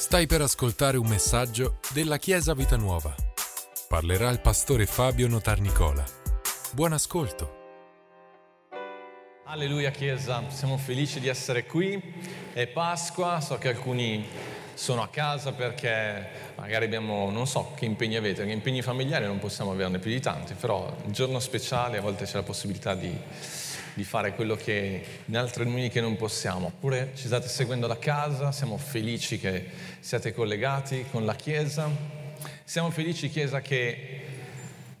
Stai per ascoltare un messaggio della Chiesa Vita Nuova. Parlerà il pastore Fabio Notarnicola. Buon ascolto. Alleluia Chiesa, siamo felici di essere qui. È Pasqua, so che alcuni sono a casa perché magari abbiamo, non so che impegni avete, che impegni familiari non possiamo averne più di tanti, però un giorno speciale a volte c'è la possibilità di di fare quello che in altre domeniche non possiamo. Oppure ci state seguendo da casa, siamo felici che siate collegati con la Chiesa. Siamo felici, Chiesa, che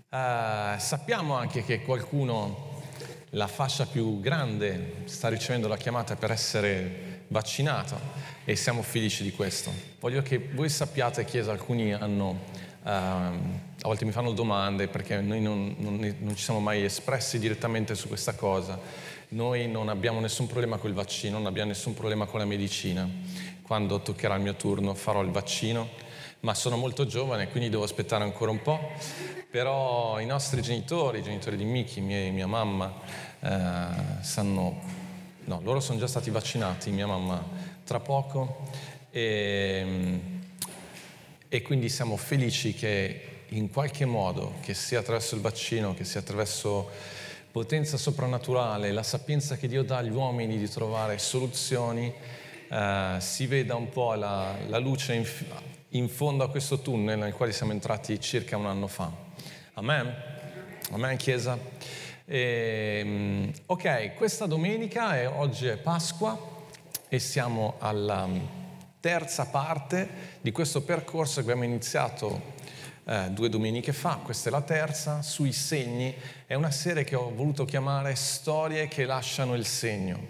eh, sappiamo anche che qualcuno, la fascia più grande, sta ricevendo la chiamata per essere vaccinato e siamo felici di questo. Voglio che voi sappiate, Chiesa, alcuni hanno Uh, a volte mi fanno domande perché noi non, non, non, ci siamo mai espressi direttamente su questa cosa. Noi non abbiamo nessun problema col vaccino, non abbiamo nessun problema con la medicina. Quando toccherà il mio turno farò il vaccino, ma sono molto giovane quindi devo aspettare ancora un po'. Però i nostri genitori, i genitori di Miki, mia, mia mamma, uh, sanno, no, loro sono già stati vaccinati, mia mamma tra poco. E, e quindi siamo felici che in qualche modo, che sia attraverso il vaccino, che sia attraverso potenza soprannaturale, la sapienza che Dio dà agli uomini di trovare soluzioni, eh, si veda un po' la, la luce in, in, fondo a questo tunnel nel quale siamo entrati circa un anno fa. Amen? Amen, Chiesa? E, ehm, ok, questa domenica è, oggi è Pasqua e siamo alla terza parte di questo percorso che abbiamo iniziato eh, due domeniche fa, questa è la terza, sui segni, è una serie che ho voluto chiamare Storie che lasciano il segno.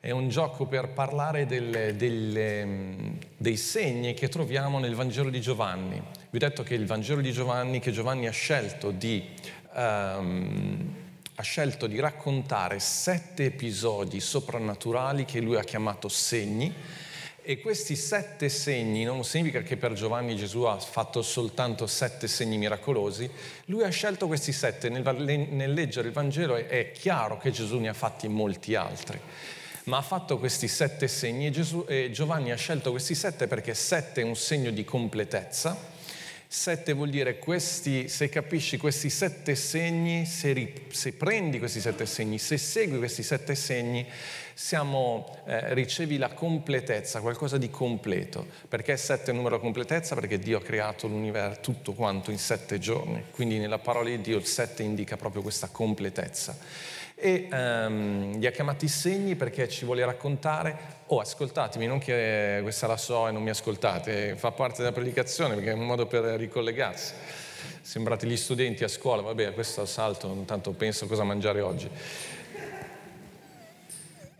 È un gioco per parlare delle, delle, dei segni che troviamo nel Vangelo di Giovanni. Vi ho detto che il Vangelo di Giovanni, che Giovanni ha scelto di... Um, ha scelto di raccontare sette episodi soprannaturali che lui ha chiamato segni, e questi sette segni non significa che per Giovanni Gesù ha fatto soltanto sette segni miracolosi, lui ha scelto questi sette, nel, nel leggere il Vangelo è, è, chiaro che Gesù ne ha fatti molti altri, ma ha fatto questi sette segni e, Gesù, e Giovanni ha scelto questi sette perché sette è un segno di completezza, Sette vuol dire questi, se capisci questi sette segni, se, ri, se, prendi questi sette segni, se segui questi sette segni, siamo, eh, ricevi la completezza, qualcosa di completo. Perché sette è un numero completezza? Perché Dio ha creato l'universo tutto quanto in sette giorni. Quindi nella parola di Dio il sette indica proprio questa completezza e um, li ha chiamati segni perché ci vuole raccontare, oh ascoltatemi, non che questa la so e non mi ascoltate, fa parte della predicazione perché è un modo per ricollegarsi. Sembrate gli studenti a scuola, vabbè, questo salto, intanto penso cosa mangiare oggi.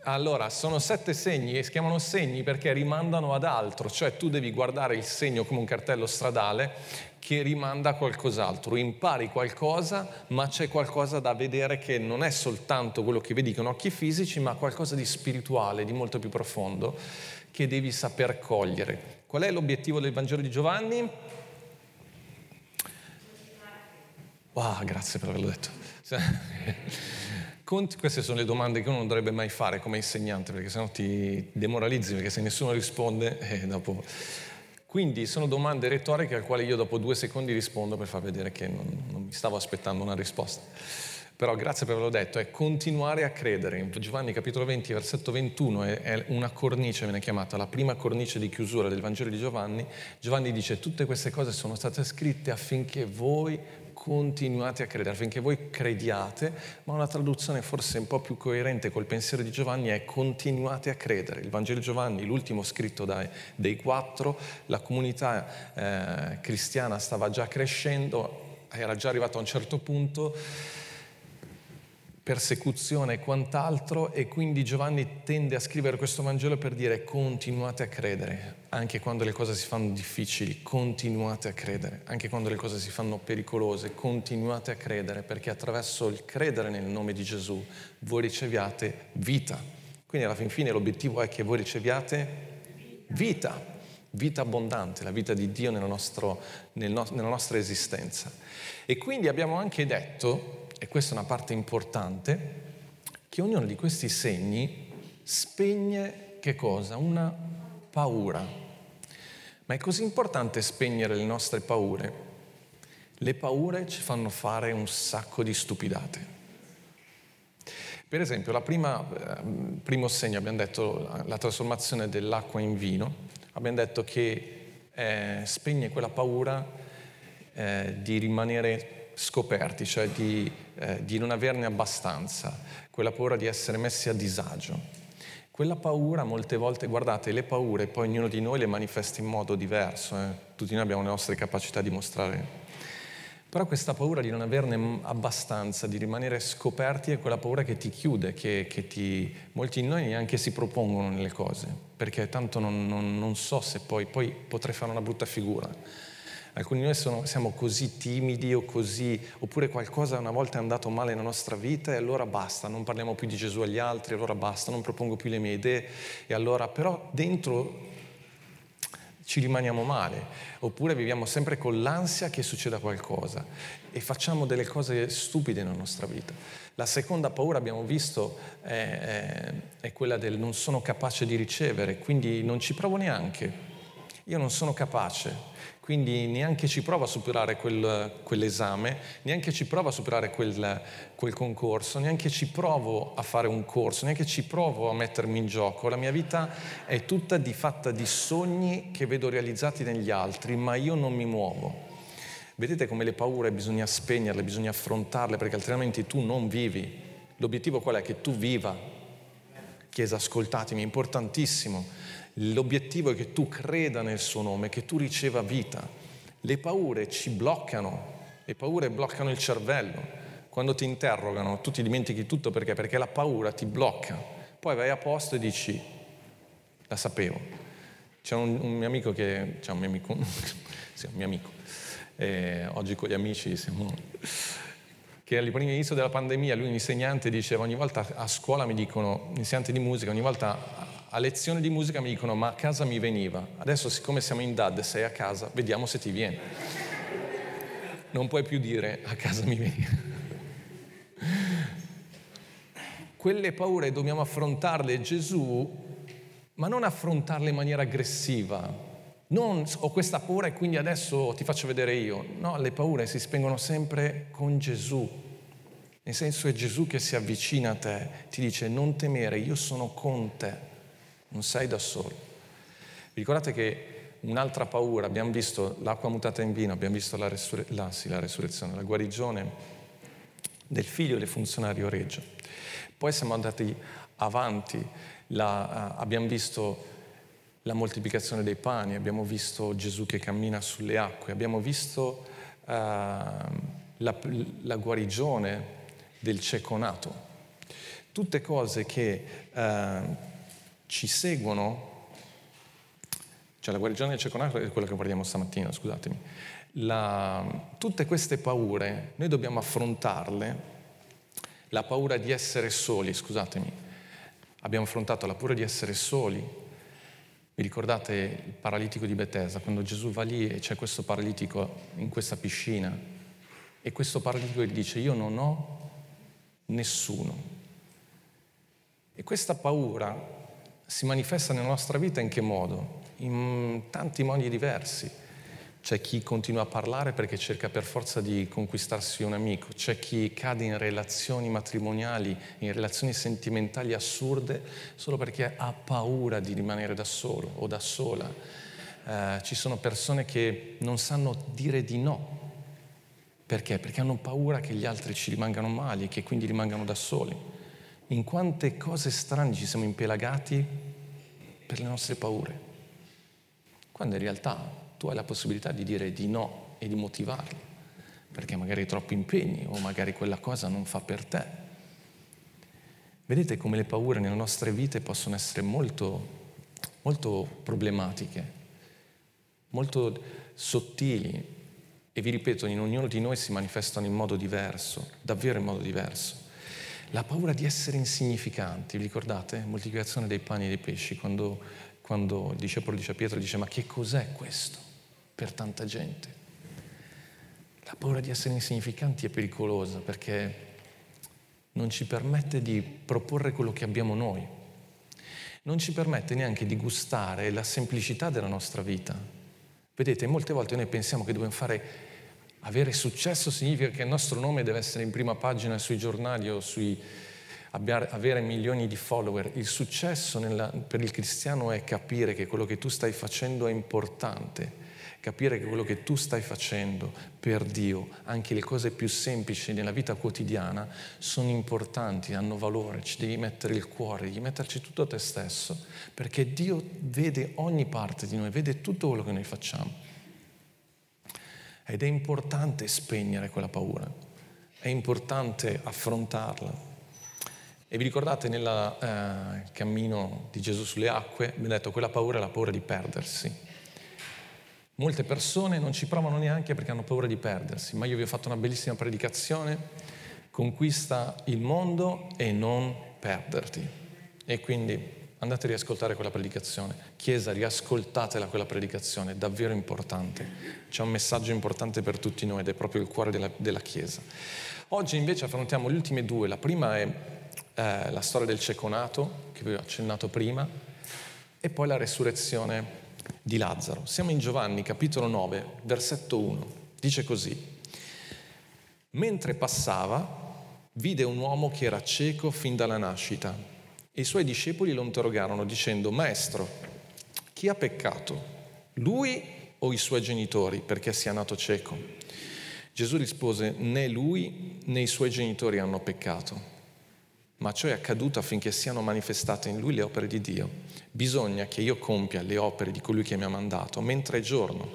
Allora, sono sette segni e si chiamano segni perché rimandano ad altro, cioè tu devi guardare il segno come un cartello stradale che rimanda a qualcos'altro, impari qualcosa, ma c'è qualcosa da vedere che non è soltanto quello che vedi con occhi fisici, ma qualcosa di spirituale, di molto più profondo, che devi saper cogliere. Qual è l'obiettivo del Vangelo di Giovanni? Wow, grazie per averlo detto. Queste sono le domande che uno non dovrebbe mai fare come insegnante, perché sennò ti demoralizzi, perché se nessuno risponde, eh, dopo quindi sono domande retoriche al quale io dopo due secondi rispondo per far vedere che non, non mi stavo aspettando una risposta. Però grazie per averlo detto, è continuare a credere. In Giovanni capitolo 20, versetto 21 è, è una cornice, viene chiamata, la prima cornice di chiusura del Vangelo di Giovanni. Giovanni dice tutte queste cose sono state scritte affinché voi continuate a credere, affinché voi crediate, ma una traduzione forse un po' più coerente col pensiero di Giovanni è continuate a credere. Il Vangelo di Giovanni, l'ultimo scritto dai, dei quattro, la comunità eh, cristiana stava già crescendo, era già arrivato a un certo punto persecuzione e quant'altro e quindi Giovanni tende a scrivere questo Vangelo per dire continuate a credere, anche quando le cose si fanno difficili, continuate a credere, anche quando le cose si fanno pericolose, continuate a credere perché attraverso il credere nel nome di Gesù voi riceviate vita. Quindi alla fin fine l'obiettivo è che voi riceviate vita, vita abbondante, la vita di Dio nella, nostro, nel no, nella nostra esistenza. E quindi abbiamo anche detto e questa è una parte importante, che ognuno di questi segni spegne che cosa? Una paura. Ma è così importante spegnere le nostre paure. Le paure ci fanno fare un sacco di stupidate. Per esempio, il eh, primo segno, abbiamo detto la trasformazione dell'acqua in vino, abbiamo detto che eh, spegne quella paura eh, di rimanere scoperti, cioè di, eh, di non averne abbastanza, quella paura di essere messi a disagio. Quella paura molte volte, guardate, le paure poi ognuno di noi le manifesta in modo diverso, eh? tutti noi abbiamo le nostre capacità di mostrare. Però questa paura di non averne abbastanza, di rimanere scoperti, è quella paura che ti chiude, che, che ti... molti di noi neanche si propongono nelle cose, perché tanto non, non, non so se poi, poi potrei fare una brutta figura. Alcuni di noi sono, siamo così timidi o così, oppure qualcosa una volta è andato male nella nostra vita e allora basta, non parliamo più di Gesù agli altri, allora basta, non propongo più le mie idee e allora però dentro ci rimaniamo male, oppure viviamo sempre con l'ansia che succeda qualcosa e facciamo delle cose stupide nella nostra vita. La seconda paura, abbiamo visto, è, è, è quella del non sono capace di ricevere, quindi non ci provo neanche. Io non sono capace, quindi neanche ci prova a superare quel, quell'esame, neanche ci prova a superare quel, quel, concorso, neanche ci provo a fare un corso, neanche ci provo a mettermi in gioco. La mia vita è tutta di fatta di sogni che vedo realizzati negli altri, ma io non mi muovo. Vedete come le paure bisogna spegnerle, bisogna affrontarle, perché altrimenti tu non vivi. L'obiettivo qual è? Che tu viva. Chiesa, ascoltatemi, è importantissimo L'obiettivo è che tu creda nel suo nome, che tu riceva vita. Le paure ci bloccano, le paure bloccano il cervello. Quando ti interrogano, tu ti dimentichi tutto perché? Perché la paura ti blocca. Poi vai a posto e dici, la sapevo. C'è un, un mio amico che, c'è un mio amico, sì, un mio amico, eh, oggi con gli amici siamo che all'inizio della pandemia lui un insegnante diceva ogni volta a scuola mi dicono, insegnante di musica, ogni volta a lezione di musica mi dicono ma a casa mi veniva, adesso siccome siamo in DAD sei a casa, vediamo se ti viene. Non puoi più dire a casa mi veniva. Quelle paure dobbiamo affrontarle Gesù, ma non affrontarle in maniera aggressiva. Non ho questa paura e quindi adesso ti faccio vedere io. No, le paure si spengono sempre con Gesù. Nel senso è Gesù che si avvicina a te, ti dice non temere, io sono con te non sei da solo. Ricordate che un'altra paura, abbiamo visto l'acqua mutata in vino, abbiamo visto la, resur- la, sì, la resurrezione, la guarigione del figlio del funzionario regio. Poi siamo andati avanti, la, uh, abbiamo visto la moltiplicazione dei pani, abbiamo visto Gesù che cammina sulle acque, abbiamo visto uh, la, la, guarigione del cieco nato. Tutte cose che uh, ci seguono, cioè la guarigione del cieco è quello che guardiamo stamattina, scusatemi, la, tutte queste paure noi dobbiamo affrontarle, la paura di essere soli, scusatemi, abbiamo affrontato la paura di essere soli, vi ricordate il paralitico di Bethesda, quando Gesù va lì e c'è questo paralitico in questa piscina. E questo paralitico gli dice io non ho nessuno. E questa paura si manifesta nella nostra vita in che modo? In tanti modi diversi. C'è chi continua a parlare perché cerca per forza di conquistarsi un amico, c'è chi cade in relazioni matrimoniali, in relazioni sentimentali assurde solo perché ha paura di rimanere da solo o da sola. Eh, ci sono persone che non sanno dire di no. Perché? Perché hanno paura che gli altri ci rimangano mali e che quindi rimangano da soli in quante cose strane ci siamo impelagati per le nostre paure, quando in realtà tu hai la possibilità di dire di no e di motivarli, perché magari hai troppi impegni o magari quella cosa non fa per te. Vedete come le paure nelle nostre vite possono essere molto, molto problematiche, molto sottili e vi ripeto, in ognuno di noi si manifestano in modo diverso, davvero in modo diverso. La paura di essere insignificanti, vi ricordate? Moltiplicazione dei pani e dei pesci, quando, quando il discepolo dice a Pietro, dice ma che cos'è questo per tanta gente? La paura di essere insignificanti è pericolosa perché non ci permette di proporre quello che abbiamo noi, non ci permette neanche di gustare la semplicità della nostra vita, Vedete, molte volte noi pensiamo che dobbiamo fare, avere successo significa che il nostro nome deve essere in prima pagina sui giornali o sui, avere milioni di follower. Il successo nella, per il cristiano è capire che quello che tu stai facendo è importante capire che quello che tu stai facendo per Dio, anche le cose più semplici nella vita quotidiana, sono importanti, hanno valore, ci devi mettere il cuore, devi metterci tutto a te stesso, perché Dio vede ogni parte di noi, vede tutto quello che noi facciamo. Ed è importante spegnere quella paura, è importante affrontarla. E vi ricordate nel eh, cammino di Gesù sulle acque, abbiamo detto quella paura è la paura di perdersi. Molte persone non ci provano neanche perché hanno paura di perdersi, ma io vi ho fatto una bellissima predicazione, conquista il mondo e non perderti. E quindi andate a riascoltare quella predicazione. Chiesa, riascoltatela quella predicazione, è davvero importante. C'è un messaggio importante per tutti noi ed è proprio il cuore della, della Chiesa. Oggi invece affrontiamo le ultime due. La prima è eh, la storia del ceconato, che vi ho accennato prima, e poi la resurrezione di Lazzaro. Siamo in Giovanni capitolo 9, versetto 1. Dice così. Mentre passava, vide un uomo che era cieco fin dalla nascita e i suoi discepoli lo interrogarono dicendo, Maestro, chi ha peccato? Lui o i suoi genitori perché sia nato cieco? Gesù rispose, né lui né i suoi genitori hanno peccato ma ciò è accaduto affinché siano manifestate in lui le opere di Dio. Bisogna che io compia le opere di colui che mi ha mandato, mentre è giorno.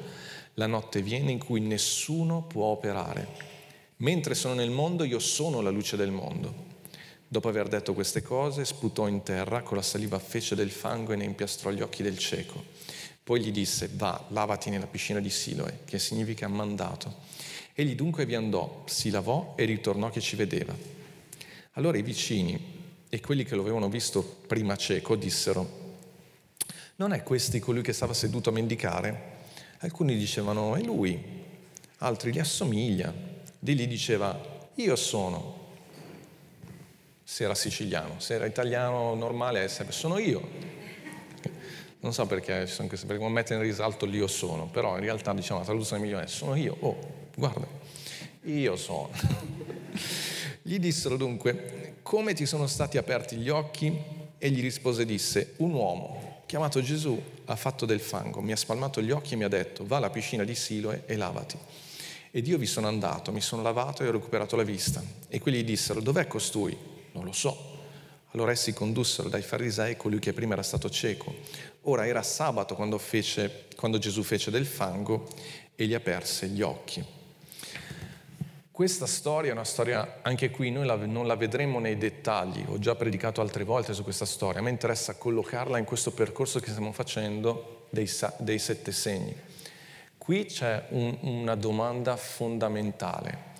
La notte viene in cui nessuno può operare. Mentre sono nel mondo, io sono la luce del mondo. Dopo aver detto queste cose, sputò in terra, con la saliva fece del fango e ne impiastrò gli occhi del cieco. Poi gli disse, va, lavati nella piscina di Siloe, che significa mandato. Egli dunque vi andò, si lavò e ritornò che ci vedeva. Allora i vicini e quelli che lo avevano visto prima cieco dissero, non è questi colui che stava seduto a mendicare? Alcuni dicevano, è lui, altri gli assomiglia. Di lì diceva, io sono. Se era siciliano, se era italiano normale, sono io. Non so perché perché mettere in risalto l'io sono, però in realtà diciamo la traduzione migliore è sono io, oh, guarda, io sono. Gli dissero dunque, come ti sono stati aperti gli occhi? Egli rispose e disse, un uomo chiamato Gesù ha fatto del fango, mi ha spalmato gli occhi e mi ha detto, va alla piscina di Siloe e lavati. Ed io vi sono andato, mi sono lavato e ho recuperato la vista. E quelli dissero, dov'è costui? Non lo so. Allora essi condussero dai farisei colui che prima era stato cieco. Ora era sabato quando, fece, quando Gesù fece del fango e gli aperse gli occhi. Questa storia è una storia, anche qui noi la, non la vedremo nei dettagli, ho già predicato altre volte su questa storia, a me interessa collocarla in questo percorso che stiamo facendo dei, dei sette segni. Qui c'è un, una domanda fondamentale.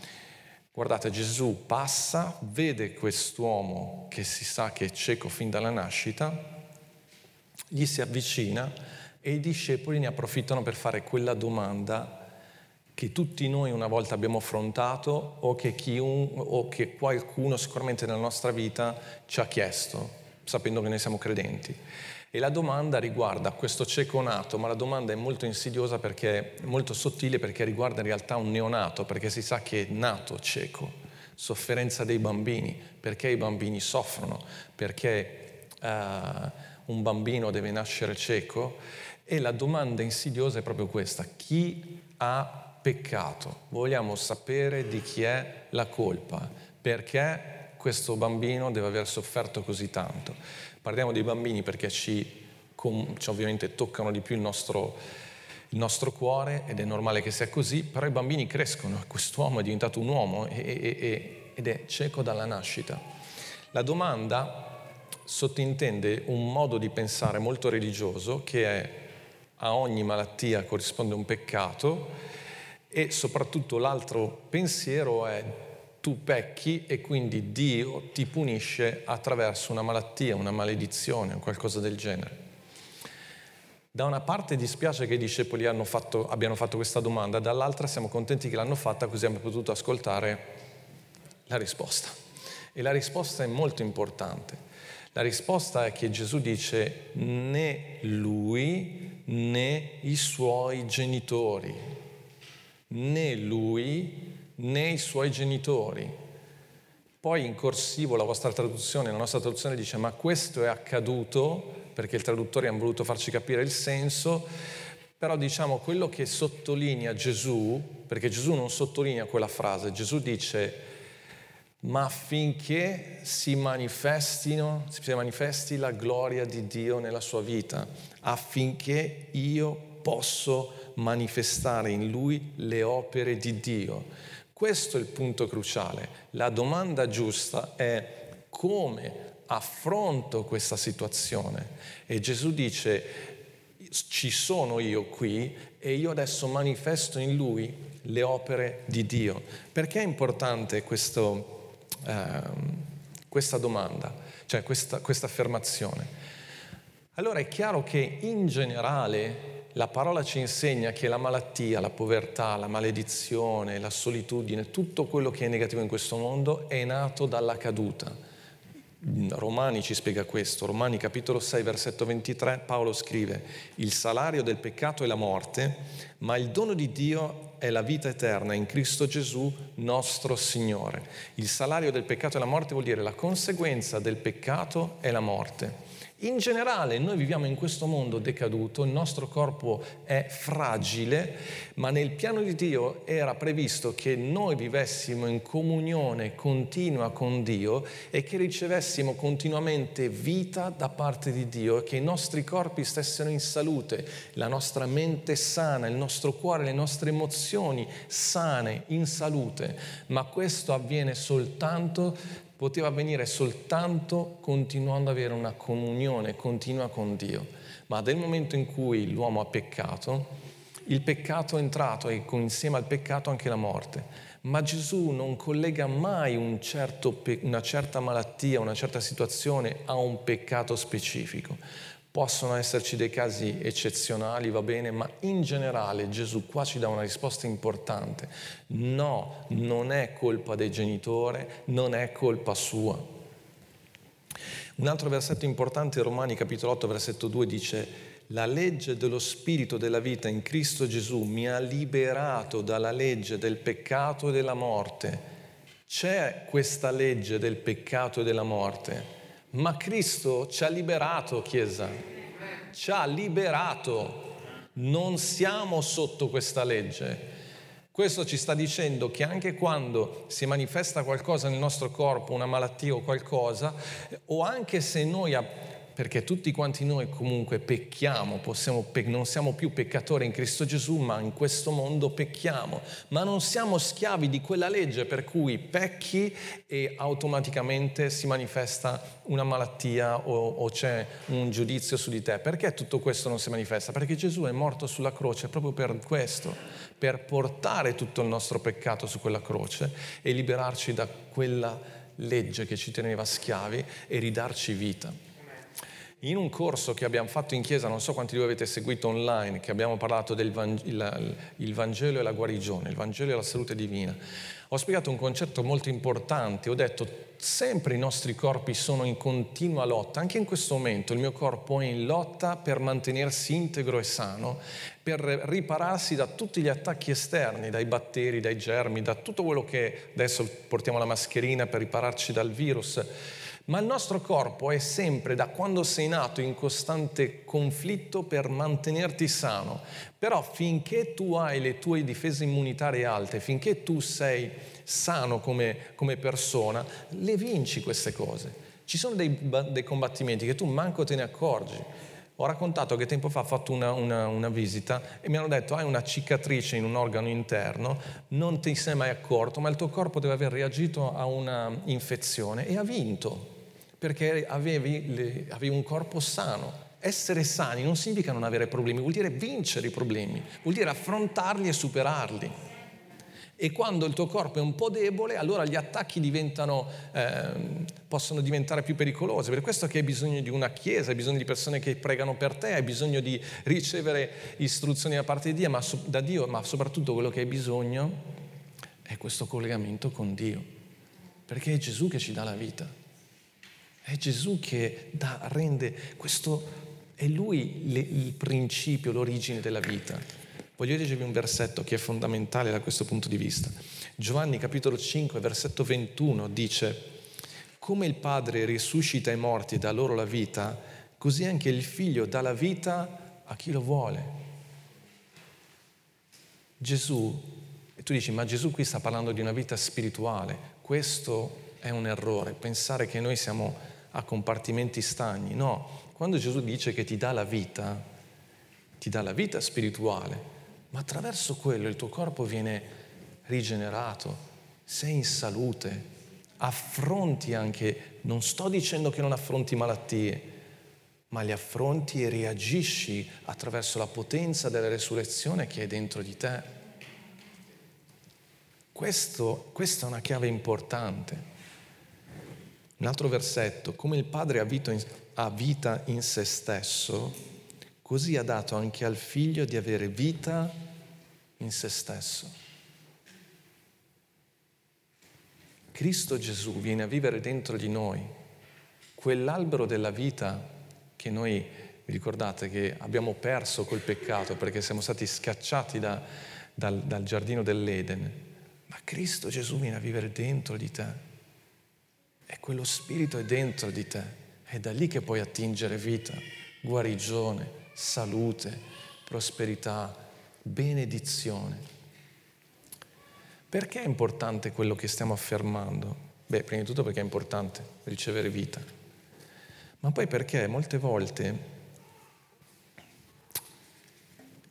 Guardate, Gesù passa, vede quest'uomo che si sa che è cieco fin dalla nascita, gli si avvicina e i discepoli ne approfittano per fare quella domanda che tutti noi una volta abbiamo affrontato o che, chiun, o che qualcuno sicuramente nella nostra vita ci ha chiesto, sapendo che noi siamo credenti. E la domanda riguarda questo cieco nato, ma la domanda è molto insidiosa perché molto sottile perché riguarda in realtà un neonato, perché si sa che è nato cieco, sofferenza dei bambini, perché i bambini soffrono, perché uh, un bambino deve nascere cieco. E la domanda insidiosa è proprio questa, chi ha peccato, vogliamo sapere di chi è la colpa, perché questo bambino deve aver sofferto così tanto. Parliamo dei bambini perché ci, ci ovviamente toccano di più il nostro, il nostro, cuore ed è normale che sia così, però i bambini crescono, quest'uomo è diventato un uomo e, e, e, ed è cieco dalla nascita. La domanda sottintende un modo di pensare molto religioso che è a ogni malattia corrisponde un peccato e soprattutto l'altro pensiero è tu pecchi e quindi Dio ti punisce attraverso una malattia, una maledizione o qualcosa del genere. Da una parte dispiace che i discepoli fatto, abbiano fatto questa domanda, dall'altra siamo contenti che l'hanno fatta così abbiamo potuto ascoltare la risposta. E la risposta è molto importante. La risposta è che Gesù dice né lui né i suoi genitori, né lui né i suoi genitori. Poi in corsivo la vostra traduzione, la nostra traduzione dice ma questo è accaduto perché i traduttori hanno voluto farci capire il senso, però diciamo quello che sottolinea Gesù, perché Gesù non sottolinea quella frase, Gesù dice ma affinché si, si manifesti la gloria di Dio nella sua vita, affinché io posso manifestare in lui le opere di Dio. Questo è il punto cruciale. La domanda giusta è come affronto questa situazione. E Gesù dice, ci sono io qui e io adesso manifesto in lui le opere di Dio. Perché è importante questo, ehm, questa domanda, cioè questa, questa affermazione? Allora è chiaro che in generale la parola ci insegna che la malattia, la povertà, la maledizione, la solitudine, tutto quello che è negativo in questo mondo è nato dalla caduta. Romani ci spiega questo, Romani capitolo 6 versetto 23, Paolo scrive, il salario del peccato è la morte, ma il dono di Dio è la vita eterna in Cristo Gesù nostro Signore. Il salario del peccato è la morte vuol dire la conseguenza del peccato è la morte. In generale noi viviamo in questo mondo decaduto, il nostro corpo è fragile, ma nel piano di Dio era previsto che noi vivessimo in comunione continua con Dio e che ricevessimo continuamente vita da parte di Dio che i nostri corpi stessero in salute, la nostra mente sana, il nostro cuore, le nostre emozioni sane, in salute, ma questo avviene soltanto poteva avvenire soltanto continuando ad avere una comunione continua con Dio. Ma nel momento in cui l'uomo ha peccato, il peccato è entrato e insieme al peccato anche la morte. Ma Gesù non collega mai un certo, una certa malattia, una certa situazione a un peccato specifico. Possono esserci dei casi eccezionali, va bene, ma in generale Gesù qua ci dà una risposta importante. No, non è colpa del genitore, non è colpa sua. Un altro versetto importante, Romani capitolo 8, versetto 2, dice, la legge dello spirito della vita in Cristo Gesù mi ha liberato dalla legge del peccato e della morte. C'è questa legge del peccato e della morte ma Cristo ci ha liberato, Chiesa, ci ha liberato. Non siamo sotto questa legge. Questo ci sta dicendo che anche quando si manifesta qualcosa nel nostro corpo, una malattia o qualcosa, o anche se noi perché tutti quanti noi comunque pecchiamo, possiamo, non siamo più peccatori in Cristo Gesù, ma in questo mondo pecchiamo, ma non siamo schiavi di quella legge per cui pecchi e automaticamente si manifesta una malattia o, o c'è un giudizio su di te. Perché tutto questo non si manifesta? Perché Gesù è morto sulla croce proprio per questo, per portare tutto il nostro peccato su quella croce e liberarci da quella legge che ci teneva schiavi e ridarci vita. In un corso che abbiamo fatto in chiesa, non so quanti di voi avete seguito online, che abbiamo parlato del Vangelo, e la guarigione, il Vangelo e la salute divina, ho spiegato un concetto molto importante, ho detto sempre i nostri corpi sono in continua lotta, anche in questo momento il mio corpo è in lotta per mantenersi integro e sano, per ripararsi da tutti gli attacchi esterni, dai batteri, dai germi, da tutto quello che adesso portiamo la mascherina per ripararci dal virus ma il nostro corpo è sempre, da quando sei nato, in costante conflitto per mantenerti sano. Però finché tu hai le tue difese immunitarie alte, finché tu sei sano come, come persona, le vinci queste cose. Ci sono dei, dei, combattimenti che tu manco te ne accorgi. Ho raccontato che tempo fa ho fatto una, una, una, visita e mi hanno detto hai una cicatrice in un organo interno, non ti sei mai accorto, ma il tuo corpo deve aver reagito a una infezione e ha vinto perché avevi, le, avevi un corpo sano. Essere sani non significa non avere problemi, vuol dire vincere i problemi, vuol dire affrontarli e superarli. E quando il tuo corpo è un po' debole, allora gli attacchi diventano, eh, possono diventare più pericolosi. Per questo che hai bisogno di una chiesa, hai bisogno di persone che pregano per te, hai bisogno di ricevere istruzioni da parte di Dio, ma, da Dio, ma soprattutto quello che hai bisogno è questo collegamento con Dio. Perché è Gesù che ci dà la vita. È Gesù che da, rende questo È Lui le, il principio, l'origine della vita. Voglio leggervi un versetto che è fondamentale da questo punto di vista. Giovanni capitolo 5, versetto 21 dice, come il Padre risuscita i morti e dà loro la vita, così anche il Figlio dà la vita a chi lo vuole. Gesù, e tu dici, ma Gesù qui sta parlando di una vita spirituale, questo è un errore, pensare che noi siamo a compartimenti stagni, no, quando Gesù dice che ti dà la vita, ti dà la vita spirituale, ma attraverso quello il tuo corpo viene rigenerato, sei in salute, affronti anche, non sto dicendo che non affronti malattie, ma li affronti e reagisci attraverso la potenza della resurrezione che è dentro di te. Questo, questa è una chiave importante. Un altro versetto, come il Padre ha vita, in, se stesso, così ha dato anche al Figlio di avere vita in se stesso. Cristo Gesù viene a vivere dentro di noi, quell'albero della vita che noi, vi ricordate, che abbiamo perso col peccato perché siamo stati scacciati da, dal, dal giardino dell'Eden, ma Cristo Gesù viene a vivere dentro di te e quello spirito è dentro di te, è da lì che puoi attingere vita, guarigione, salute, prosperità, benedizione. Perché è importante quello che stiamo affermando? Beh, prima di tutto perché è importante ricevere vita ma poi perché molte volte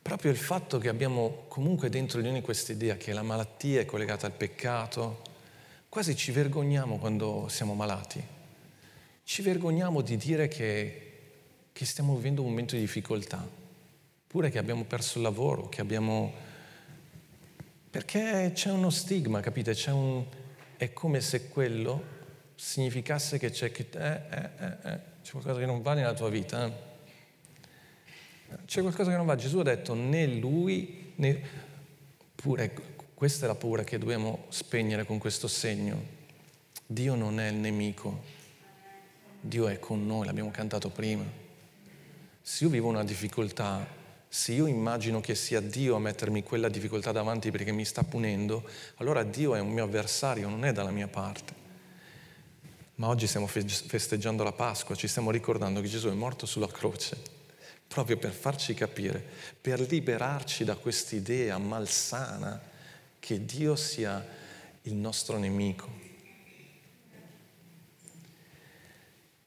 proprio il fatto che abbiamo comunque dentro di noi questa idea che la malattia è collegata al peccato, quasi ci vergogniamo quando siamo malati. Ci vergogniamo di dire che, che stiamo vivendo un momento di difficoltà, pure che abbiamo perso il lavoro, che abbiamo... perché c'è uno stigma, capite? Un... È come se quello significasse che c'è che... Eh, eh, eh, eh c'è qualcosa che non va nella tua vita. Eh? C'è qualcosa che non va. Gesù ha detto né lui né... Pure questa è la paura che dobbiamo spegnere con questo segno. Dio non è il nemico, Dio è con noi, l'abbiamo cantato prima. Se io vivo una difficoltà, se io immagino che sia Dio a mettermi quella difficoltà davanti perché mi sta punendo, allora Dio è un mio avversario, non è dalla mia parte. Ma oggi stiamo festeggiando la Pasqua, ci stiamo ricordando che Gesù è morto sulla croce, proprio per farci capire, per liberarci da quest'idea malsana che Dio sia il nostro nemico.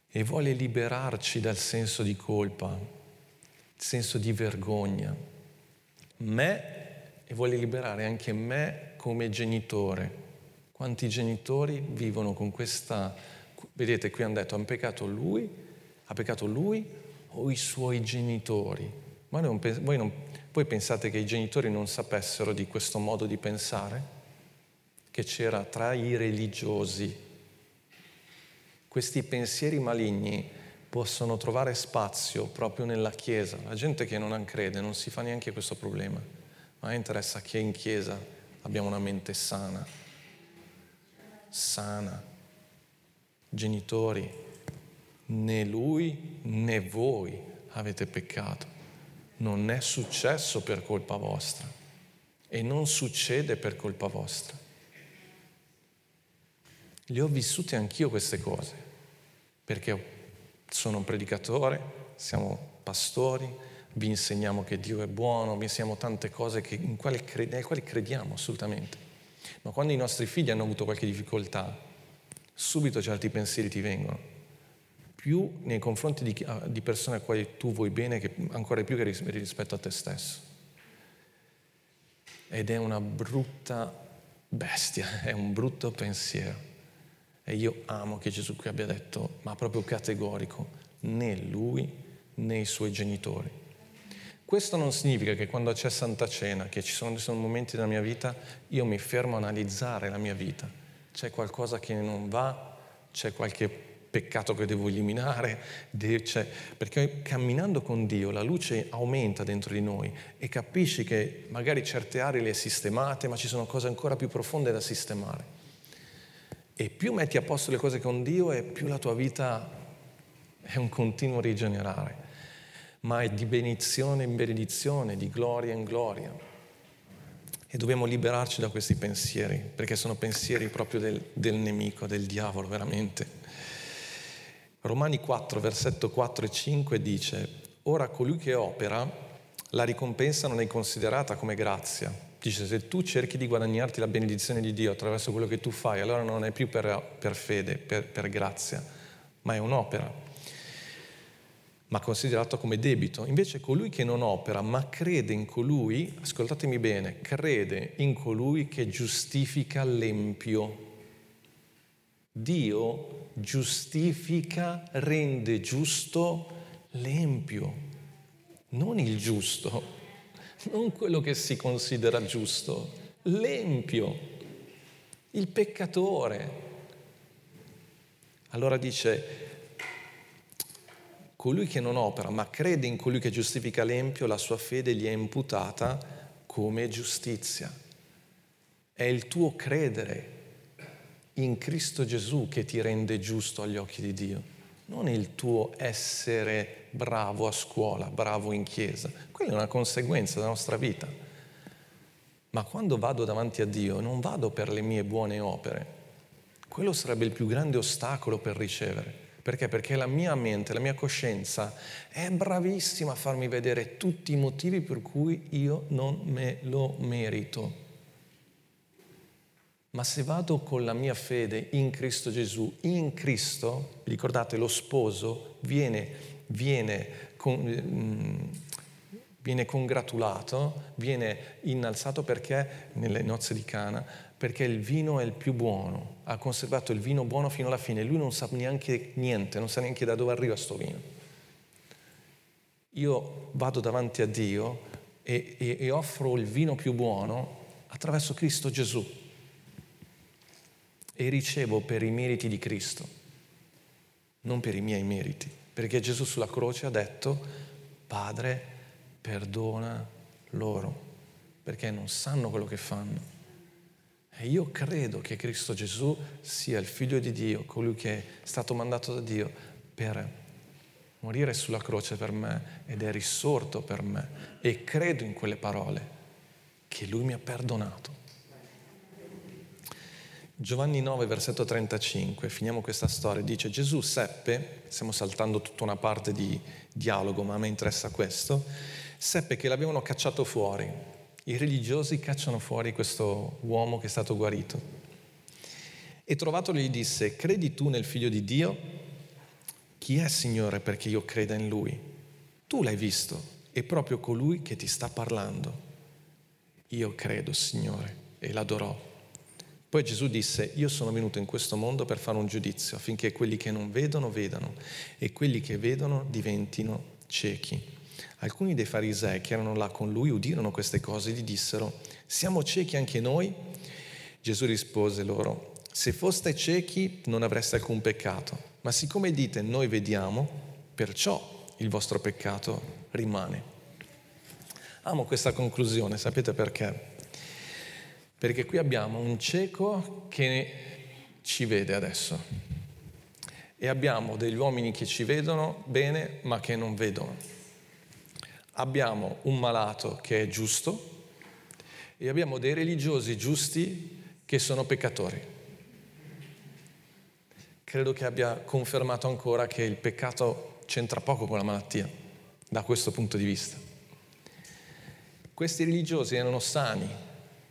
E vuole liberarci dal senso di colpa, il senso di vergogna. Me e vuole liberare anche me come genitore. Quanti genitori vivono con questa Vedete, qui hanno detto, hanno peccato lui, ha peccato lui o i suoi genitori. Ma non, voi, non, voi pensate che i genitori non sapessero di questo modo di pensare? Che c'era tra i religiosi. Questi pensieri maligni possono trovare spazio proprio nella Chiesa. La gente che non crede non si fa neanche questo problema. Ma interessa che in Chiesa abbiamo una mente sana, sana Genitori, né lui né voi avete peccato. Non è successo per colpa vostra e non succede per colpa vostra. Le ho vissute anch'io queste cose, perché sono un predicatore, siamo pastori, vi insegniamo che Dio è buono, vi insegniamo tante cose che, quali, nelle quali crediamo assolutamente. Ma quando i nostri figli hanno avuto qualche difficoltà, subito certi pensieri ti vengono, più nei confronti di, di persone a cui tu vuoi bene, che, ancora più che rispetto a te stesso. Ed è una brutta bestia, è un brutto pensiero. E io amo che Gesù qui abbia detto, ma proprio categorico, né lui né i suoi genitori. Questo non significa che quando c'è Santa Cena, che ci sono, sono momenti della mia vita, io mi fermo a analizzare la mia vita c'è qualcosa che non va, c'è qualche peccato che devo eliminare, perché camminando con Dio la luce aumenta dentro di noi e capisci che magari certe aree le hai sistemate, ma ci sono cose ancora più profonde da sistemare. E più metti a posto le cose con Dio e più la tua vita è un continuo rigenerare. ma è di benedizione in benedizione, di gloria in gloria. E dobbiamo liberarci da questi pensieri, perché sono pensieri proprio del, del nemico, del diavolo, veramente. Romani 4, versetto 4 e 5 dice, ora colui che opera, la ricompensa non è considerata come grazia. Dice, se tu cerchi di guadagnarti la benedizione di Dio attraverso quello che tu fai, allora non è più per, per fede, per, per grazia, ma è un'opera ma considerato come debito. Invece colui che non opera, ma crede in colui, ascoltatemi bene, crede in colui che giustifica l'empio. Dio giustifica, rende giusto l'empio, non il giusto, non quello che si considera giusto, l'empio, il peccatore. Allora dice, colui che non opera, ma crede in colui che giustifica l'empio, la sua fede gli è imputata come giustizia. È il tuo credere in Cristo Gesù che ti rende giusto agli occhi di Dio, non il tuo essere bravo a scuola, bravo in chiesa. Quella è una conseguenza della nostra vita. Ma quando vado davanti a Dio non vado per le mie buone opere. Quello sarebbe il più grande ostacolo per ricevere. Perché? Perché la mia mente, la mia coscienza è bravissima a farmi vedere tutti i motivi per cui io non me lo merito. Ma se vado con la mia fede in Cristo Gesù, in Cristo, ricordate, lo sposo viene, viene, con, mm, viene congratulato, viene innalzato perché nelle nozze di Cana perché il vino è il più buono, ha conservato il vino buono fino alla fine, lui non sa neanche niente, non sa neanche da dove arriva sto vino. Io vado davanti a Dio e, e, e offro il vino più buono attraverso Cristo Gesù e ricevo per i meriti di Cristo, non per i miei meriti, perché Gesù sulla croce ha detto, Padre, perdona loro, perché non sanno quello che fanno. E io credo che Cristo Gesù sia il figlio di Dio, colui che è stato mandato da Dio per morire sulla croce per me ed è risorto per me. E credo in quelle parole che lui mi ha perdonato. Giovanni 9, versetto 35, finiamo questa storia, dice Gesù seppe, stiamo saltando tutta una parte di dialogo, ma a me interessa questo, seppe che l'avevano cacciato fuori i religiosi cacciano fuori questo uomo che è stato guarito. E trovatolo gli disse, credi tu nel figlio di Dio? Chi è Signore perché io creda in lui? Tu l'hai visto, è proprio colui che ti sta parlando. Io credo, Signore, e l'adorò. Poi Gesù disse, io sono venuto in questo mondo per fare un giudizio affinché quelli che non vedono vedano e quelli che vedono diventino ciechi. Alcuni dei farisei che erano là con lui udirono queste cose e gli dissero, siamo ciechi anche noi? Gesù rispose loro, se foste ciechi non avreste alcun peccato, ma siccome dite noi vediamo, perciò il vostro peccato rimane. Amo questa conclusione, sapete perché? Perché qui abbiamo un cieco che ci vede adesso e abbiamo degli uomini che ci vedono bene ma che non vedono abbiamo un malato che è giusto e abbiamo dei religiosi giusti che sono peccatori. Credo che abbia confermato ancora che il peccato c'entra poco con la malattia, da questo punto di vista. Questi religiosi erano sani,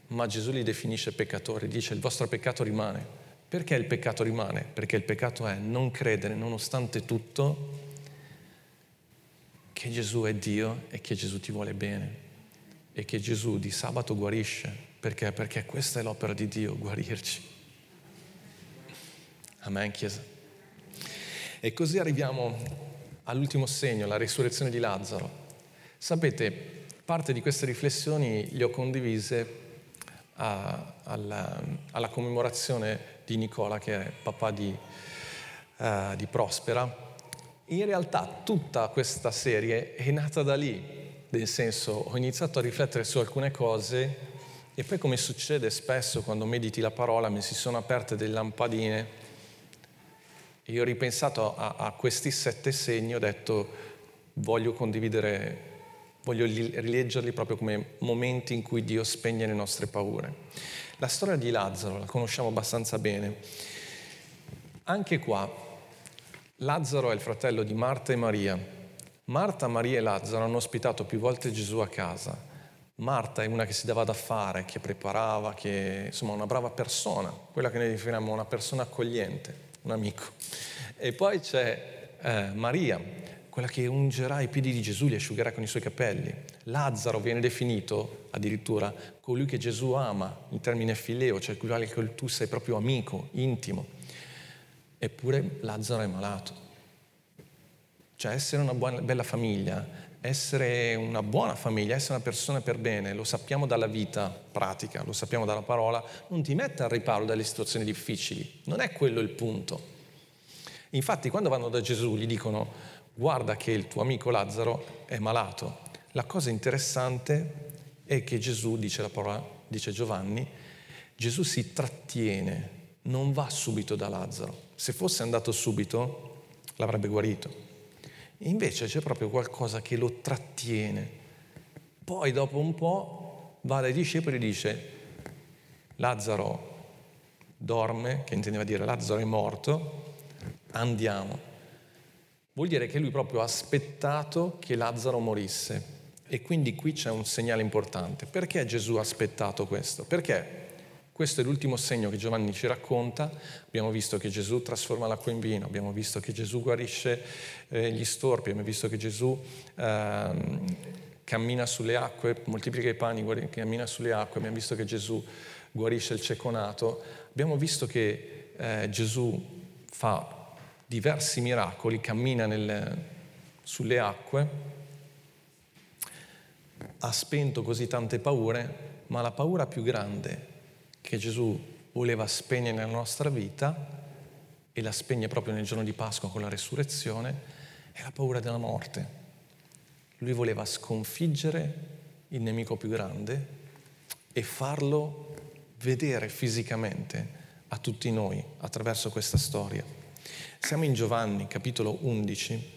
ma Gesù li definisce peccatori, dice il vostro peccato rimane. Perché il peccato rimane? Perché il peccato è non credere nonostante tutto che Gesù è Dio e che Gesù ti vuole bene e che Gesù di sabato guarisce. Perché? Perché questa è l'opera di Dio, guarirci. Amen, Chiesa. E così arriviamo all'ultimo segno, la risurrezione di Lazzaro. Sapete, parte di queste riflessioni le ho condivise a, alla, alla, commemorazione di Nicola, che è papà di, uh, di Prospera, in realtà tutta questa serie è nata da lì, nel senso ho iniziato a riflettere su alcune cose e poi come succede spesso quando mediti la parola mi si sono aperte delle lampadine. E io ho ripensato a, a questi sette segni, ho detto voglio condividere, voglio rileggerli proprio come momenti in cui Dio spegne le nostre paure. La storia di Lazzaro la conosciamo abbastanza bene. Anche qua, Lazzaro è il fratello di Marta e Maria. Marta, Maria e Lazzaro hanno ospitato più volte Gesù a casa. Marta è una che si dava da fare, che preparava, che insomma una brava persona, quella che noi definiamo una persona accogliente, un amico. E poi c'è eh, Maria, quella che ungerà i piedi di Gesù, li asciugherà con i suoi capelli. Lazzaro viene definito addirittura colui che Gesù ama, in termine fileo, cioè quello che tu sei proprio amico, intimo. Eppure Lazzaro è malato. Cioè essere una buona, bella famiglia, essere una buona famiglia, essere una persona per bene, lo sappiamo dalla vita pratica, lo sappiamo dalla parola, non ti mette al riparo dalle situazioni difficili. Non è quello il punto. Infatti quando vanno da Gesù gli dicono guarda che il tuo amico Lazzaro è malato. La cosa interessante è che Gesù, dice la parola, dice Giovanni, Gesù si trattiene, non va subito da Lazzaro. Se fosse andato subito l'avrebbe guarito. Invece c'è proprio qualcosa che lo trattiene. Poi dopo un po' va dai discepoli e dice Lazzaro dorme, che intendeva dire Lazzaro è morto, andiamo. Vuol dire che lui proprio ha aspettato che Lazzaro morisse. E quindi qui c'è un segnale importante. Perché Gesù ha aspettato questo? Perché questo è l'ultimo segno che Giovanni ci racconta. Abbiamo visto che Gesù trasforma l'acqua in vino, abbiamo visto che Gesù guarisce eh, gli storpi, abbiamo visto che Gesù eh, cammina sulle acque, moltiplica i pani, guarda, cammina sulle acque, abbiamo visto che Gesù guarisce il ceconato, abbiamo visto che eh, Gesù fa diversi miracoli, cammina nel, sulle acque, ha spento così tante paure, ma la paura più grande che Gesù voleva spegnere nella nostra vita, e la spegne proprio nel giorno di Pasqua con la resurrezione, è la paura della morte. Lui voleva sconfiggere il nemico più grande e farlo vedere fisicamente a tutti noi attraverso questa storia. Siamo in Giovanni, capitolo 11.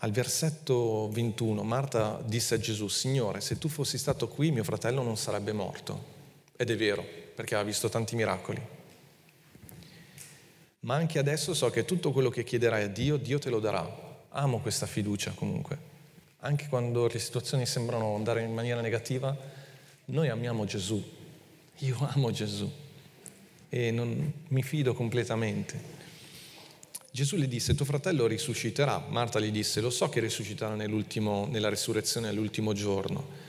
Al versetto 21 Marta disse a Gesù, Signore, se tu fossi stato qui mio fratello non sarebbe morto. Ed è vero, perché ha visto tanti miracoli. Ma anche adesso so che tutto quello che chiederai a Dio, Dio te lo darà. Amo questa fiducia comunque. Anche quando le situazioni sembrano andare in maniera negativa, noi amiamo Gesù. Io amo Gesù e non mi fido completamente. Gesù le disse, tuo fratello risusciterà. Marta gli disse, lo so che risusciterà nella risurrezione all'ultimo giorno.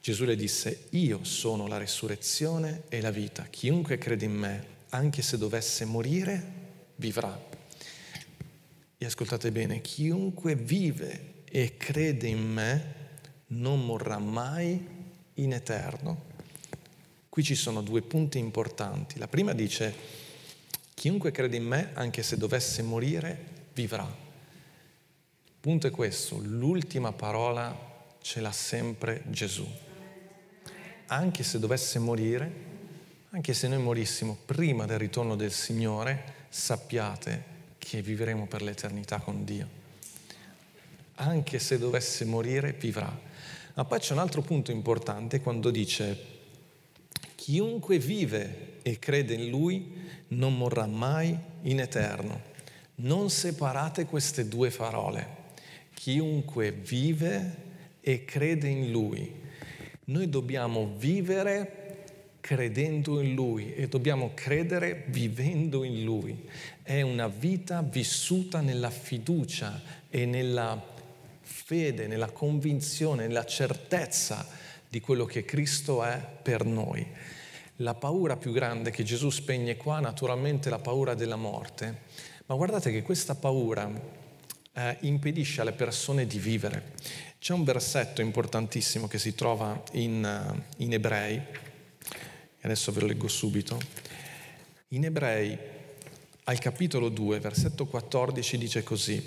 Gesù le disse, io sono la risurrezione e la vita. Chiunque crede in me, anche se dovesse morire, vivrà. E ascoltate bene, chiunque vive e crede in me non morrà mai in eterno Qui ci sono due punti importanti. La prima dice, chiunque crede in me, anche se dovesse morire, vivrà. Il punto è questo, l'ultima parola ce l'ha sempre Gesù. Anche se dovesse morire, anche se noi morissimo prima del ritorno del Signore, sappiate che vivremo per l'eternità con Dio. Anche se dovesse morire, vivrà. Ma poi c'è un altro punto importante quando dice Chiunque vive e crede in Lui non morrà mai in eterno. Non separate queste due parole. Chiunque vive e crede in Lui. Noi dobbiamo vivere credendo in Lui e dobbiamo credere vivendo in Lui. È una vita vissuta nella fiducia e nella fede, nella convinzione, nella certezza di quello che Cristo è per noi. La paura più grande che Gesù spegne qua, naturalmente, è la paura della morte, ma guardate che questa paura eh, impedisce alle persone di vivere. C'è un versetto importantissimo che si trova in, uh, in Ebrei, adesso ve lo leggo subito. In Ebrei, al capitolo 2, versetto 14, dice così,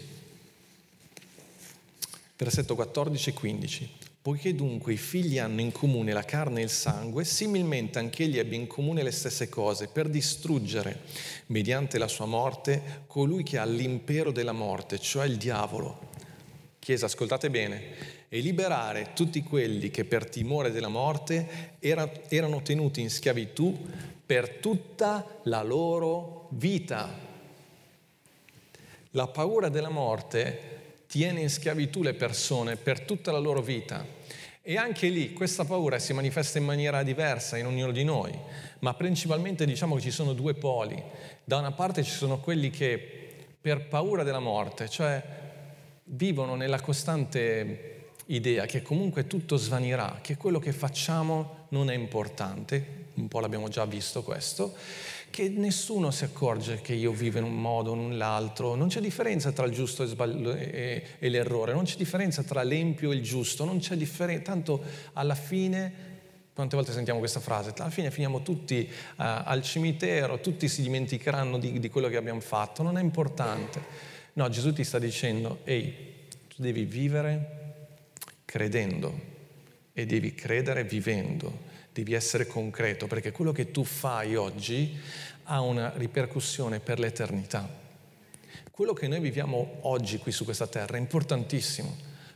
versetto 14 e 15. Poiché dunque i figli hanno in comune la carne e il sangue, similmente anche egli ebbe in comune le stesse cose, per distruggere, mediante la sua morte, colui che ha l'impero della morte, cioè il diavolo, Chiesa, ascoltate bene, e liberare tutti quelli che per timore della morte era, erano tenuti in schiavitù per tutta la loro vita. La paura della morte tiene in schiavitù le persone per tutta la loro vita. E anche lì questa paura si manifesta in maniera diversa in ognuno di noi, ma principalmente diciamo che ci sono due poli. Da una parte ci sono quelli che per paura della morte, cioè vivono nella costante idea che comunque tutto svanirà, che quello che facciamo non è importante, un po' l'abbiamo già visto questo, che nessuno si accorge che io vivo in un modo o in l'altro, non c'è differenza tra il giusto e, sbagli- e, e l'errore, non c'è differenza tra l'empio e il giusto, non c'è differenza, tanto alla fine quante volte sentiamo questa frase? Alla fine finiamo tutti uh, al cimitero, tutti si dimenticheranno di, di, quello che abbiamo fatto, non è importante. No, Gesù ti sta dicendo, ehi, tu devi vivere credendo e devi credere vivendo devi essere concreto, perché quello che tu fai oggi ha una ripercussione per l'eternità. Quello che noi viviamo oggi qui su questa terra è importantissimo,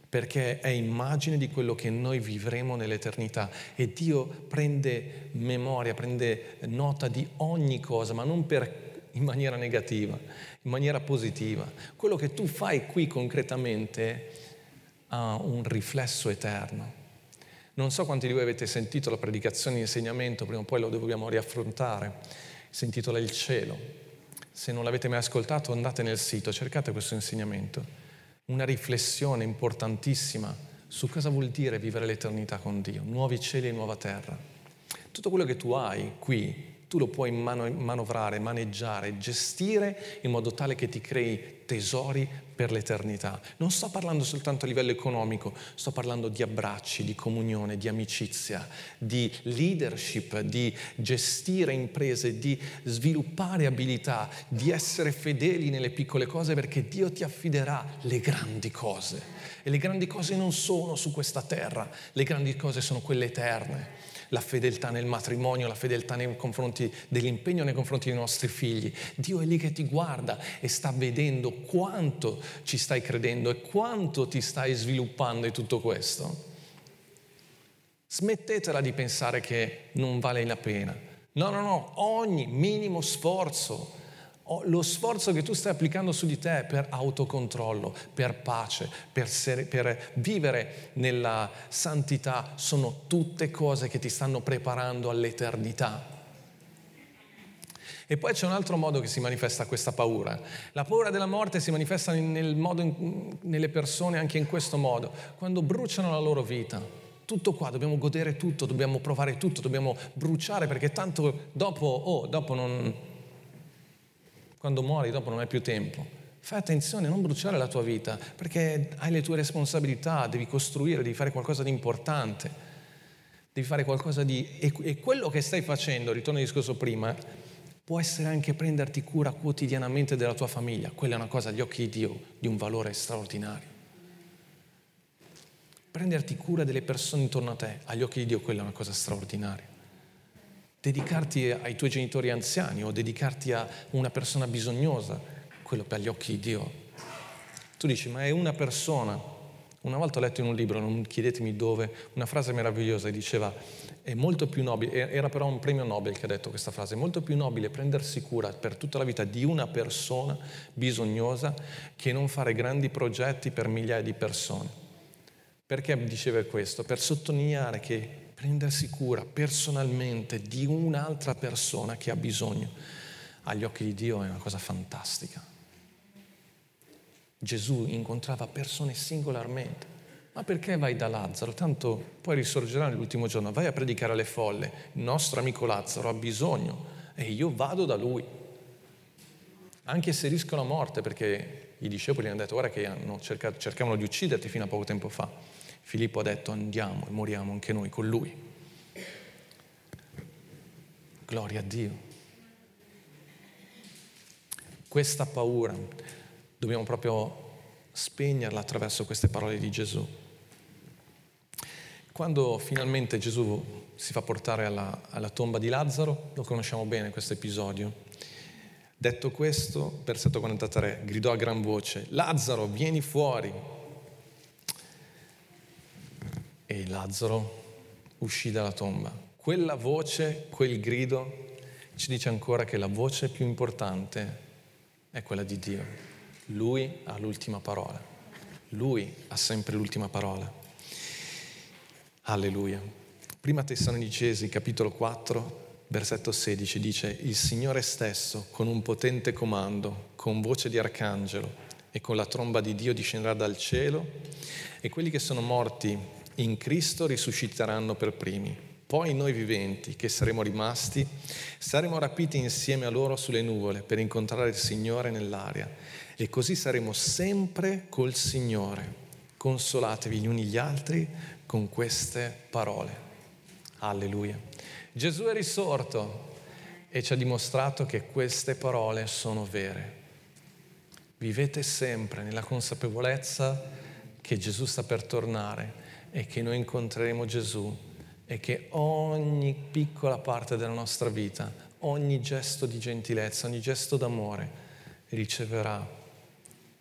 perché è immagine di quello che noi vivremo nell'eternità e Dio prende memoria, prende nota di ogni cosa, ma non per, in maniera negativa, in maniera positiva. Quello che tu fai qui concretamente ha un riflesso eterno. Non so quanti di voi avete sentito la predicazione di insegnamento, prima o poi lo dobbiamo riaffrontare, si intitola Il cielo. Se non l'avete mai ascoltato andate nel sito, cercate questo insegnamento. Una riflessione importantissima su cosa vuol dire vivere l'eternità con Dio, nuovi cieli e nuova terra. Tutto quello che tu hai qui tu lo puoi manovrare, maneggiare, gestire in modo tale che ti crei tesori per l'eternità. Non sto parlando soltanto a livello economico, sto parlando di abbracci, di comunione, di amicizia, di leadership, di gestire imprese, di sviluppare abilità, di essere fedeli nelle piccole cose perché Dio ti affiderà le grandi cose. E le grandi cose non sono su questa terra, le grandi cose sono quelle eterne la fedeltà nel matrimonio, la fedeltà nei confronti dell'impegno nei confronti dei nostri figli. Dio è lì che ti guarda e sta vedendo quanto ci stai credendo e quanto ti stai sviluppando in tutto questo. Smettetela di pensare che non vale la pena. No, no, no, ogni minimo sforzo lo sforzo che tu stai applicando su di te per autocontrollo, per pace, per, ser- per, vivere nella santità, sono tutte cose che ti stanno preparando all'eternità. E poi c'è un altro modo che si manifesta questa paura. La paura della morte si manifesta nel in, nelle persone anche in questo modo, quando bruciano la loro vita. Tutto qua, dobbiamo godere tutto, dobbiamo provare tutto, dobbiamo bruciare perché tanto dopo, oh, dopo non, quando muori dopo non hai più tempo. Fai attenzione, non bruciare la tua vita, perché hai le tue responsabilità, devi costruire, devi fare qualcosa di importante, devi fare qualcosa di... E, quello che stai facendo, ritorno al discorso prima, può essere anche prenderti cura quotidianamente della tua famiglia. Quella è una cosa agli occhi di Dio di un valore straordinario. Prenderti cura delle persone intorno a te, agli occhi di Dio, quella è una cosa straordinaria dedicarti ai tuoi genitori anziani o dedicarti a una persona bisognosa, quello per gli occhi di Dio. Tu dici, ma è una persona. Una volta ho letto in un libro, non chiedetemi dove, una frase meravigliosa che diceva, è molto più nobile, era però un premio Nobel che ha detto questa frase, è molto più nobile prendersi cura per tutta la vita di una persona bisognosa che non fare grandi progetti per migliaia di persone. Perché diceva questo? Per sottolineare che prendersi cura personalmente di un'altra persona che ha bisogno, agli occhi di Dio è una cosa fantastica. Gesù incontrava persone singolarmente. Ma perché vai da Lazzaro? Tanto poi risorgerà nell'ultimo giorno. Vai a predicare alle folle. Il nostro amico Lazzaro ha bisogno e io vado da lui. Anche se rischio la morte, perché i discepoli hanno detto guarda che cercato, cercavano di ucciderti fino a poco tempo fa. Filippo ha detto andiamo e moriamo anche noi con lui. Gloria a Dio. Questa paura dobbiamo proprio spegnerla attraverso queste parole di Gesù. Quando finalmente Gesù si fa portare alla, alla tomba di Lazzaro, lo conosciamo bene questo episodio. Detto questo, versetto 43, gridò a gran voce, Lazzaro, vieni fuori. E Lazzaro uscì dalla tomba. Quella voce, quel grido ci dice ancora che la voce più importante è quella di Dio. Lui ha l'ultima parola. Lui ha sempre l'ultima parola. Alleluia. Prima Tessalonicesi, capitolo 4, versetto 16, dice, il Signore stesso, con un potente comando, con voce di arcangelo e con la tromba di Dio discenderà dal cielo e quelli che sono morti in Cristo risusciteranno per primi. Poi noi viventi, che saremo rimasti, saremo rapiti insieme a loro sulle nuvole per incontrare il Signore nell'aria e così saremo sempre col Signore. Consolatevi gli uni gli altri con queste parole. Alleluia. Gesù è risorto e ci ha dimostrato che queste parole sono vere. Vivete sempre nella consapevolezza che Gesù sta per tornare e che noi incontreremo Gesù e che ogni piccola parte della nostra vita, ogni gesto di gentilezza, ogni gesto d'amore riceverà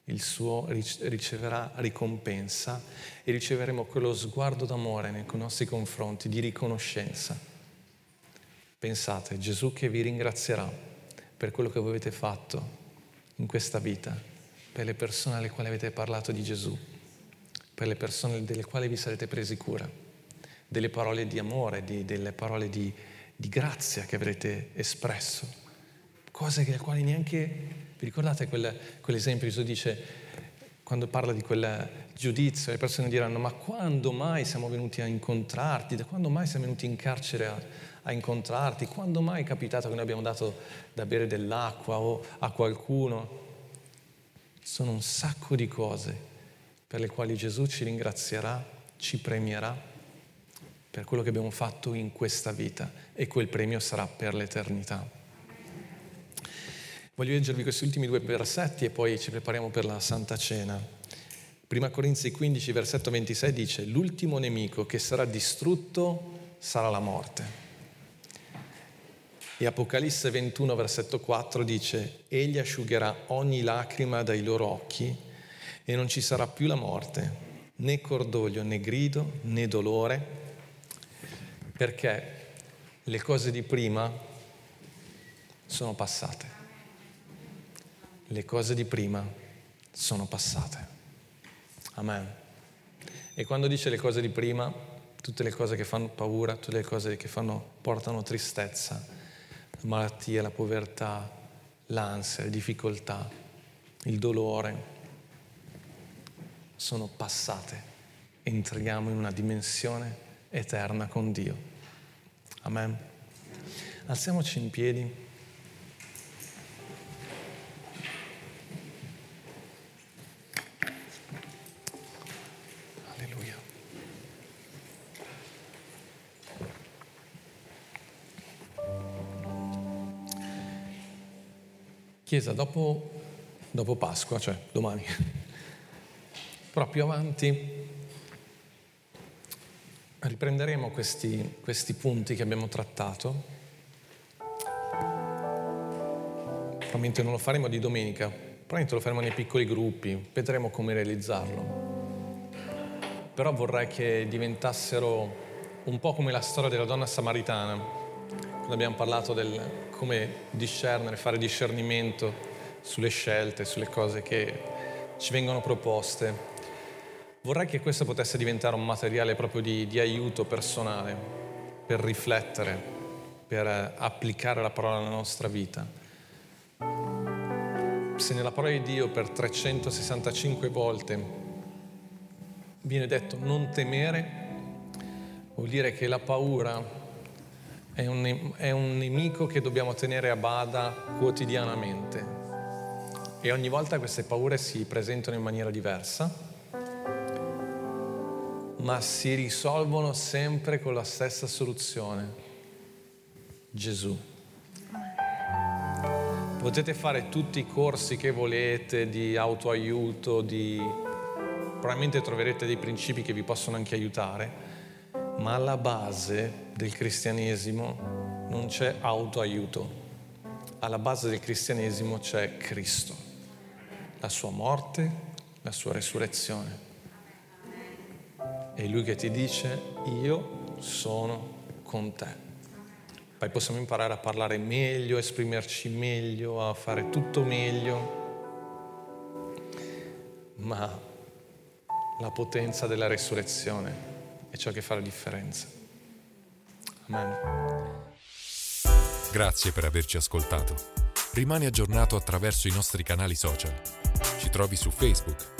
il suo riceverà ricompensa e riceveremo quello sguardo d'amore nei nostri confronti, di riconoscenza. Pensate, Gesù che vi ringrazierà per quello che voi avete fatto in questa vita, per le persone alle quali avete parlato di Gesù, per le persone delle quali vi sarete presi cura, delle parole di amore, di, delle parole di, di grazia che avrete espresso, cose che le quali neanche vi ricordate quel, quell'esempio Gesù dice, quando parla di quel giudizio, le persone diranno, ma quando mai siamo venuti a incontrarti? Da quando mai siamo venuti in carcere a, a incontrarti? Quando mai è capitato che noi abbiamo dato da bere dell'acqua o a qualcuno? Sono un sacco di cose per le quali Gesù ci ringrazierà, ci premierà per quello che abbiamo fatto in questa vita e quel premio sarà per l'eternità. Voglio leggervi questi ultimi due versetti e poi ci prepariamo per la Santa Cena. Prima Corinzi 15, versetto 26 dice, l'ultimo nemico che sarà distrutto sarà la morte. E Apocalisse 21, versetto 4 dice, egli asciugherà ogni lacrima dai loro occhi e non ci sarà più la morte, né cordoglio, né grido, né dolore, perché le cose di prima sono passate le cose di prima sono passate. Amen. E quando dice le cose di prima, tutte le cose che fanno paura, tutte le cose che fanno, portano tristezza, la malattia, la povertà, l'ansia, le difficoltà, il dolore, sono passate. Entriamo in una dimensione eterna con Dio. Amen. Alziamoci in piedi. Chiesa, dopo, dopo Pasqua, cioè domani, più avanti riprenderemo questi, questi punti che abbiamo trattato. Probabilmente non lo faremo di domenica, probabilmente lo faremo nei piccoli gruppi, vedremo come realizzarlo. Però vorrei che diventassero un po' come la storia della donna samaritana, quando abbiamo parlato del come discernere, fare discernimento sulle scelte, sulle cose che ci vengono proposte. Vorrei che questo potesse diventare un materiale proprio di, di aiuto personale per riflettere, per applicare la parola nella nostra vita. Se nella parola di Dio per 365 volte viene detto non temere, vuol dire che la paura è un, è un nemico che dobbiamo tenere a bada quotidianamente. E ogni volta queste paure si presentano in maniera diversa, ma si risolvono sempre con la stessa soluzione. Gesù. Potete fare tutti i corsi che volete di autoaiuto, di... probabilmente troverete dei principi che vi possono anche aiutare, ma alla base del cristianesimo non c'è autoaiuto, alla base del cristianesimo c'è Cristo, la sua morte, la sua resurrezione. È Lui che ti dice io sono con te. Poi possiamo imparare a parlare meglio, a esprimerci meglio, a fare tutto meglio, ma la potenza della resurrezione è ciò che fa la differenza. Amen. Grazie per averci ascoltato. Rimani aggiornato attraverso i nostri canali social. Ci trovi su Facebook,